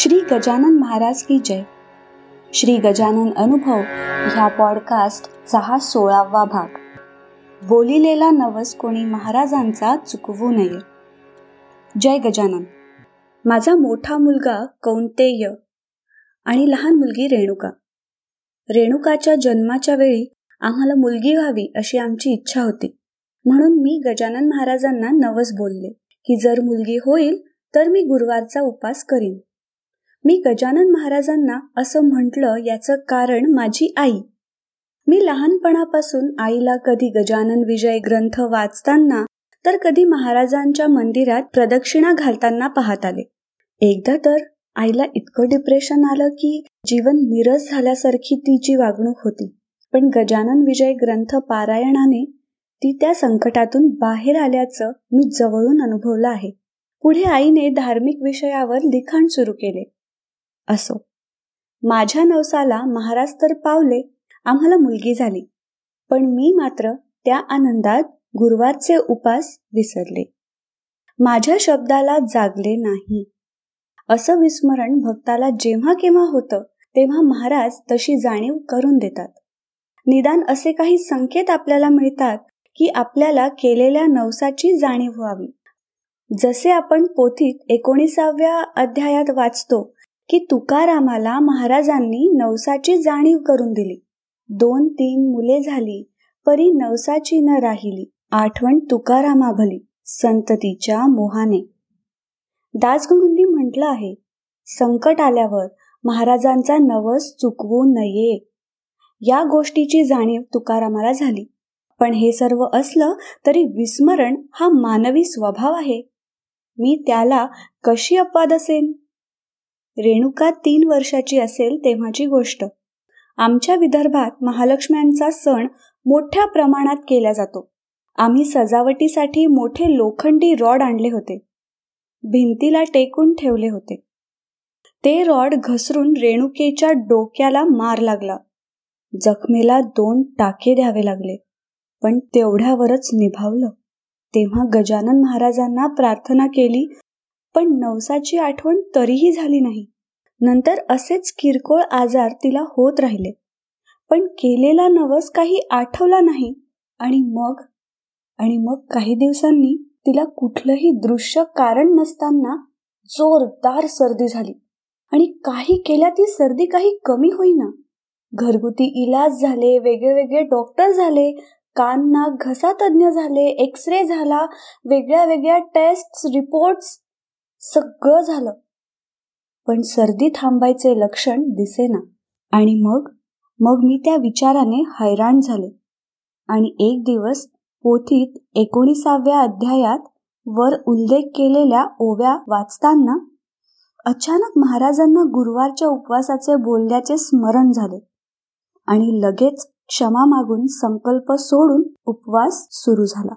श्री गजानन महाराज की जय. श्री गजानन अनुभव ह्या पॉडकास्टचा हा सोळावा भाग. बोलिलेला नवस कोणी महाराजांचा चुकवू नये. जय गजानन. माझा मोठा मुलगा कौंतेय आणि लहान मुलगी रेणुका. रेणुकाच्या जन्माच्या वेळी आम्हाला मुलगी व्हावी अशी आमची इच्छा होती. म्हणून मी गजानन महाराजांना नवस बोलले की जर मुलगी होईल तर मी गुरुवारचा उपास करीन. मी गजानन महाराजांना असं म्हटलं याचं कारण माझी आई. मी लहानपणापासून आईला कधी गजानन विजय ग्रंथ वाचताना तर कधी महाराजांच्या मंदिरात प्रदक्षिणा घालताना पाहत आले. एकदा तर आईला इतकं डिप्रेशन आलं की जीवन निरस झाल्यासारखी तिची वागणूक होती. पण गजानन विजय ग्रंथ पारायणाने ती त्या संकटातून बाहेर आल्याचं मी जवळून अनुभवलं आहे. पुढे आईने धार्मिक विषयावर लिखाण सुरू केले. असो. माझ्या नवसाला महाराज तर पावले आम्हाला मुलगी झाली. पण मी मात्र त्या आनंदात गुरुवारचे उपास विसरले. माझ्या शब्दाला जागले नाही. असं विस्मरण भक्ताला जेव्हा केव्हा होतं तेव्हा महाराज तशी जाणीव करून देतात. निदान असे काही संकेत आपल्याला मिळतात की आपल्याला केलेल्या नवसाची जाणीव व्हावी. जसे आपण पोथीत एकोणीसाव्या अध्यायात वाचतो की तुकारामाला महाराजांनी नवसाची जाणीव करून दिली. दोन तीन मुले झाली परी नवसाची न राहिली. आठवण तुकारामा भली संततीच्या मोहाने. दासगुरूंनी म्हटलं आहे संकट आल्यावर महाराजांचा नवस चुकवू नये. या गोष्टीची जाणीव तुकारामाला झाली. पण हे सर्व असलं तरी विस्मरण हा मानवी स्वभाव आहे. मी त्याला कशी अपवाद असेन? रेणुका तीन वर्षाची असेल तेव्हाची गोष्ट. आमच्या विदर्भात महालक्ष्म्यांचा सण मोठ्या प्रमाणात केला जातो. आम्ही सजावटीसाठी मोठे लोखंडी रॉड आणले होते. भिंतीला टेकून ठेवले होते. ते रॉड घसरून रेणुकेच्या डोक्याला मार लागला. जखमेला दोन टाके द्यावे लागले पण तेवढ्यावरच निभावलं. तेव्हा गजानन महाराजांना प्रार्थना केली पण नवसाची आठवण तरीही झाली नाही. नंतर असेच किरकोळ आजार तिला होत राहिले. पण केलेला नवस काही आठवला नाही आणि मग? आणि मग काही दिवसांनी तिला कुठलंही दृश्य कारण नसताना जोरदार सर्दी झाली. आणि काही केल्या ती सर्दी काही कमी होईना. घरगुती इलाज झाले वेगळे वेगळे डॉक्टर झाले कान नाक घसा तज्ज्ञ झाले एक्स रे झाला वेगळ्या वेगळ्या टेस्ट रिपोर्ट्स सगळं झालं. पण सर्दी थांबायचे लक्षण दिसेना. आणि मग? मग मी त्या विचाराने हैराण झाले. आणि एक दिवस पोथीत एकोणीसाव्या अध्यायात वर उल्लेख केलेल्या ओव्या वाचताना अचानक महाराजांना गुरुवारच्या उपवासाचे बोलल्याचे स्मरण झाले. आणि लगेच क्षमा मागून संकल्प सोडून उपवास सुरू झाला.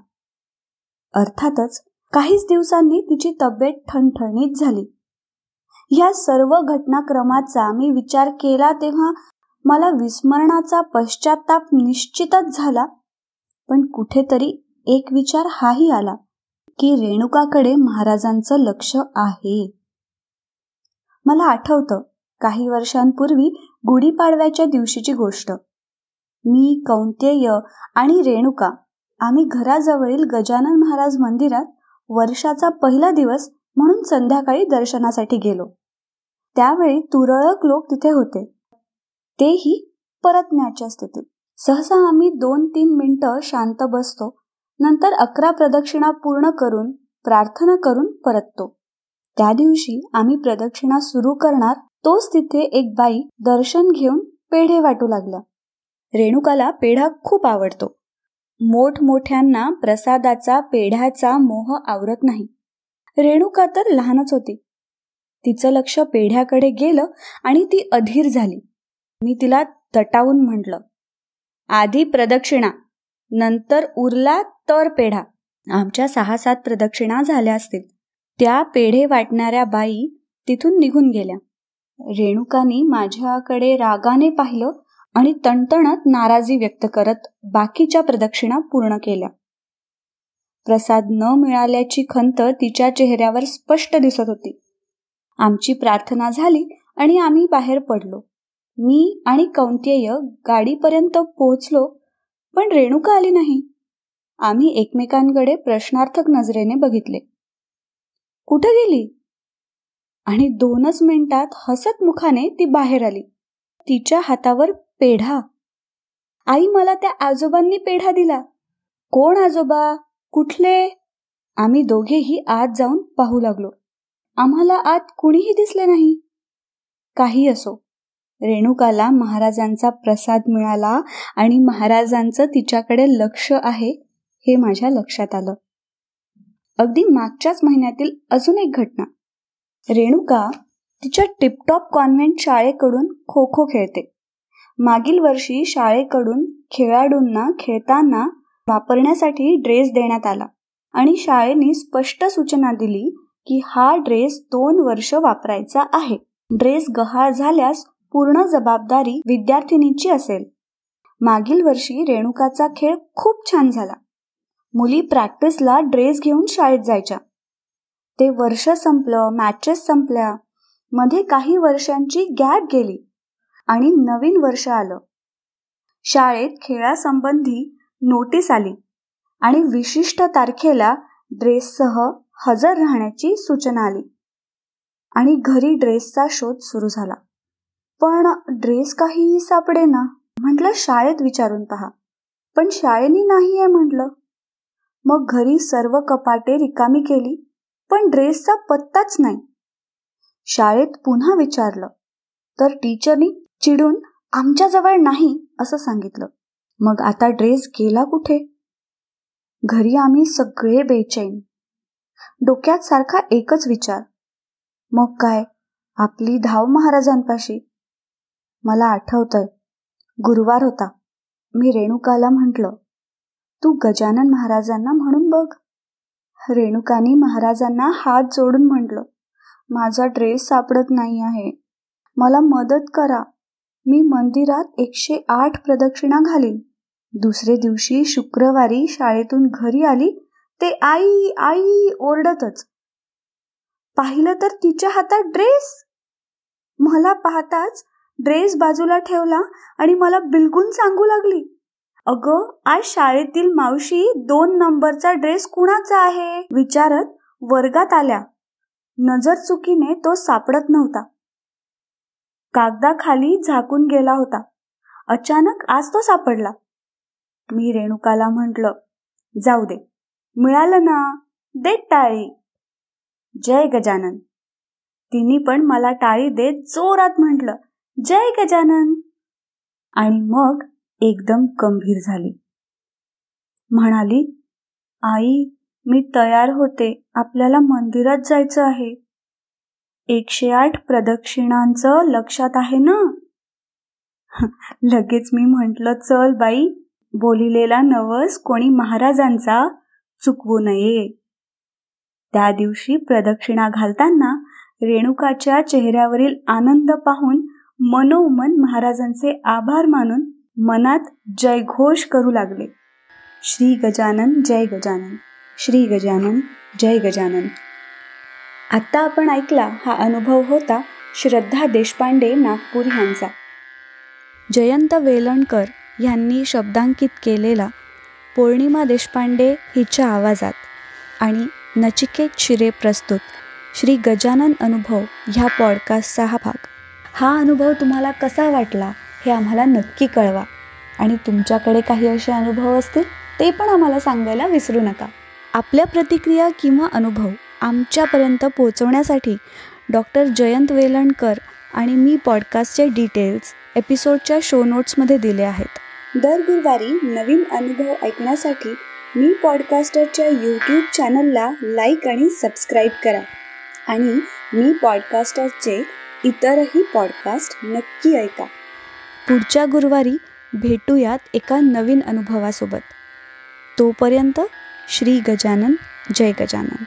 अर्थातच काहीच दिवसांनी तिची तब्येत ठणठणीत झाली. या सर्व घटनाक्रमाचा मी विचार केला तेव्हा मला विस्मरणाचा पश्चाताप निश्चितच झाला. पण कुठेतरी एक विचार हाही आला की रेणुकाकडे महाराजांचं लक्ष आहे. मला आठवतं काही वर्षांपूर्वी गुढीपाडव्याच्या दिवशीची गोष्ट. मी कौंत्येय आणि रेणुका आम्ही घराजवळील गजानन महाराज मंदिरात वर्षाचा पहिला दिवस म्हणून संध्याकाळी दर्शनासाठी गेलो. त्यावेळी तुरळक लोक तिथे होते. तेही परतण्याच्या स्थितीत. सहसा आम्ही दोन तीन मिनिटं शांत बसतो. नंतर अकरा प्रदक्षिणा पूर्ण करून प्रार्थना करून परततो. त्या दिवशी आम्ही प्रदक्षिणा सुरू करणार तोच तिथे एक बाई दर्शन घेऊन पेढे वाटू लागल्या. रेणुकाला पेढा खूप आवडतो. मोठमोठ्यांना प्रसादाचा पेढ्याचा मोह आवरत नाही. रेणुका तर लहानच होती. तिचं लक्ष पेढ्याकडे गेलं आणि ती अधीर झाली. मी तिला तटावून म्हटलं आधी प्रदक्षिणा नंतर उरला तर पेढा. आमच्या सहा सात प्रदक्षिणा झाल्या असतील. त्या पेढे वाटणाऱ्या बाई तिथून निघून गेल्या. रेणुकाने माझ्याकडे रागाने पाहिलं आणि तणतणत नाराजी व्यक्त करत बाकीच्या प्रदक्षिणा पूर्ण केल्या. प्रसाद न मिळाल्याची खंत तिच्या चेहऱ्यावर स्पष्ट दिसत होती. आमची प्रार्थना झाली आणि आम्ही बाहेर पडलो. मी आणि कौंतेय गाडीपर्यंत पोहोचलो पण रेणुका आली नाही. आम्ही एकमेकांकडे प्रश्नार्थक नजरेने बघितले. कुठं गेली? आणि दोनच मिनिटात हसत मुखाने ती बाहेर आली. तिच्या हातावर पेढा. आई मला त्या आजोबांनी पेढा दिला. कोण आजोबा? कुठले? आम्ही दोघेही आत जाऊन पाहू लागलो. आम्हाला आत कुणीही दिसले नाही. काही असो. रेणुकाला महाराजांचा प्रसाद मिळाला आणि महाराजांचं तिच्याकडे लक्ष आहे हे माझ्या लक्षात आलं. अगदी मागच्याच महिन्यातील अजून एक घटना. रेणुका तिच्या टिपटॉप कॉन्व्हेंट शाळेकडून खो खो खेळते. मागील वर्षी शाळेकडून खेळाडूंना खेळताना वापरण्यासाठी ड्रेस देण्यात आला आणि शाळेने स्पष्ट सूचना दिली की हा ड्रेस दोन वर्ष वापरायचा आहे. ड्रेस गहाळ झाल्यास पूर्ण जबाबदारी विद्यार्थिनीची असेल. मागील वर्षी रेणुकाचा खेळ खूप छान झाला. मुली प्रॅक्टिसला ड्रेस घेऊन शाळेत जायच्या. ते वर्ष संपलं मॅचेस संपल्या. मध्ये काही वर्षांची गॅप गेली. आणि नवीन वर्ष आलं. शाळेत खेळासंबंधी नोटीस आली आणि विशिष्ट तारखेला ड्रेससह हजर राहण्याची सूचना आली. आणि घरी ड्रेसचा शोध सुरू झाला. पण ड्रेस काही सापडे ना म्हटलं शाळेत विचारून पहा. पण शाळेनी नाही आहे म्हटलं. मग घरी सर्व कपाटे रिकामी केली पण ड्रेसचा पत्ताच नाही. शाळेत पुन्हा विचारलं. तर टीचरनी चिडून आमच्याजवळ नाही असं सांगितलं. मग आता ड्रेस गेला कुठे? घरी आम्ही सगळे बेचैन. डोक्यात सारखा एकच विचार. मग काय? आपली धाव महाराजांपाशी. मला आठवतंय. गुरुवार होता. मी रेणुकाला म्हटलं तू गजानन महाराजांना म्हणून बघ. रेणुकानी महाराजांना हात जोडून म्हटलं माझा ड्रेस सापडत नाही आहे. मला मदत करा. मी मंदिरात एकशे आठ प्रदक्षिणा घालीन. दुसरे दिवशी शुक्रवारी शाळेतून घरी आली ते आई आई ओरडतच. पाहिलं तर तिच्या हातात ड्रेस! मला पाहताच ड्रेस बाजूला ठेवला आणि मला बिलगून सांगू लागली. अगं आज शाळेतील मावशी दोन नंबरचा ड्रेस कुणाचा आहे? विचारत वर्गात आल्या. नजर चुकीने तो सापडत नव्हता. कागदाखाली झाकून गेला होता. अचानक आज तो सापडला. मी रेणुकाला म्हटलं जाऊ दे. मिळालं ना? दे टाळी. जय गजानन. तिने पण मला टाळी देत जोरात म्हटलं जय गजानन. आणि मग एकदम गंभीर झाली. म्हणाली आई मी तयार होते. आपल्याला मंदिरात जायचं आहे. एकशे आठ प्रदक्षिणांचं लक्षात आहे ना? लगेच मी म्हटलं चल बाई बोलिलेला नवस कोणी महाराजांचा चुकवू नये. त्या दिवशी प्रदक्षिणा घालताना रेणुकाच्या चेहऱ्यावरील आनंद पाहून मनोमन महाराजांचे आभार मानून मनात जयघोष करू लागले. श्री गजानन जय गजानन श्री गजानन जय गजानन. आत्ता आपण ऐकला हा अनुभव होता श्रद्धा देशपांडे नागपूर यांचा. जयंत वेलणकर यांनी शब्दांकित केलेला पौर्णिमा देशपांडे हिच्या आवाजात आणि नचिकेत शिरे प्रस्तुत श्री गजानन अनुभव ह्या पॉडकास्टचा हा भाग. हा अनुभव तुम्हाला कसा वाटला हे आम्हाला नक्की कळवा आणि तुमच्याकडे काही असे अनुभव असतील ते पण आम्हाला सांगायला विसरू नका. आपल्या प्रतिक्रिया किंवा अनुभव आमच्यापर्यंत पोहोचवण्यासाठी डॉक्टर जयंत वेलणकर आणि मी पॉडकास्टचे डिटेल्स एपिसोडच्या शो नोट्समध्ये दिले आहेत. दर गुरुवारी नवीन अनुभव ऐकण्यासाठी मी पॉडकास्टरच्या यूट्यूब चॅनलला लाईक आणि सबस्क्राईब करा. आणि मी पॉडकास्टरचे इतरही पॉडकास्ट नक्की ऐका. पुढच्या गुरुवारी भेटूयात एका नवीन अनुभवासोबत. तोपर्यंत श्री गजानन जय गजानन.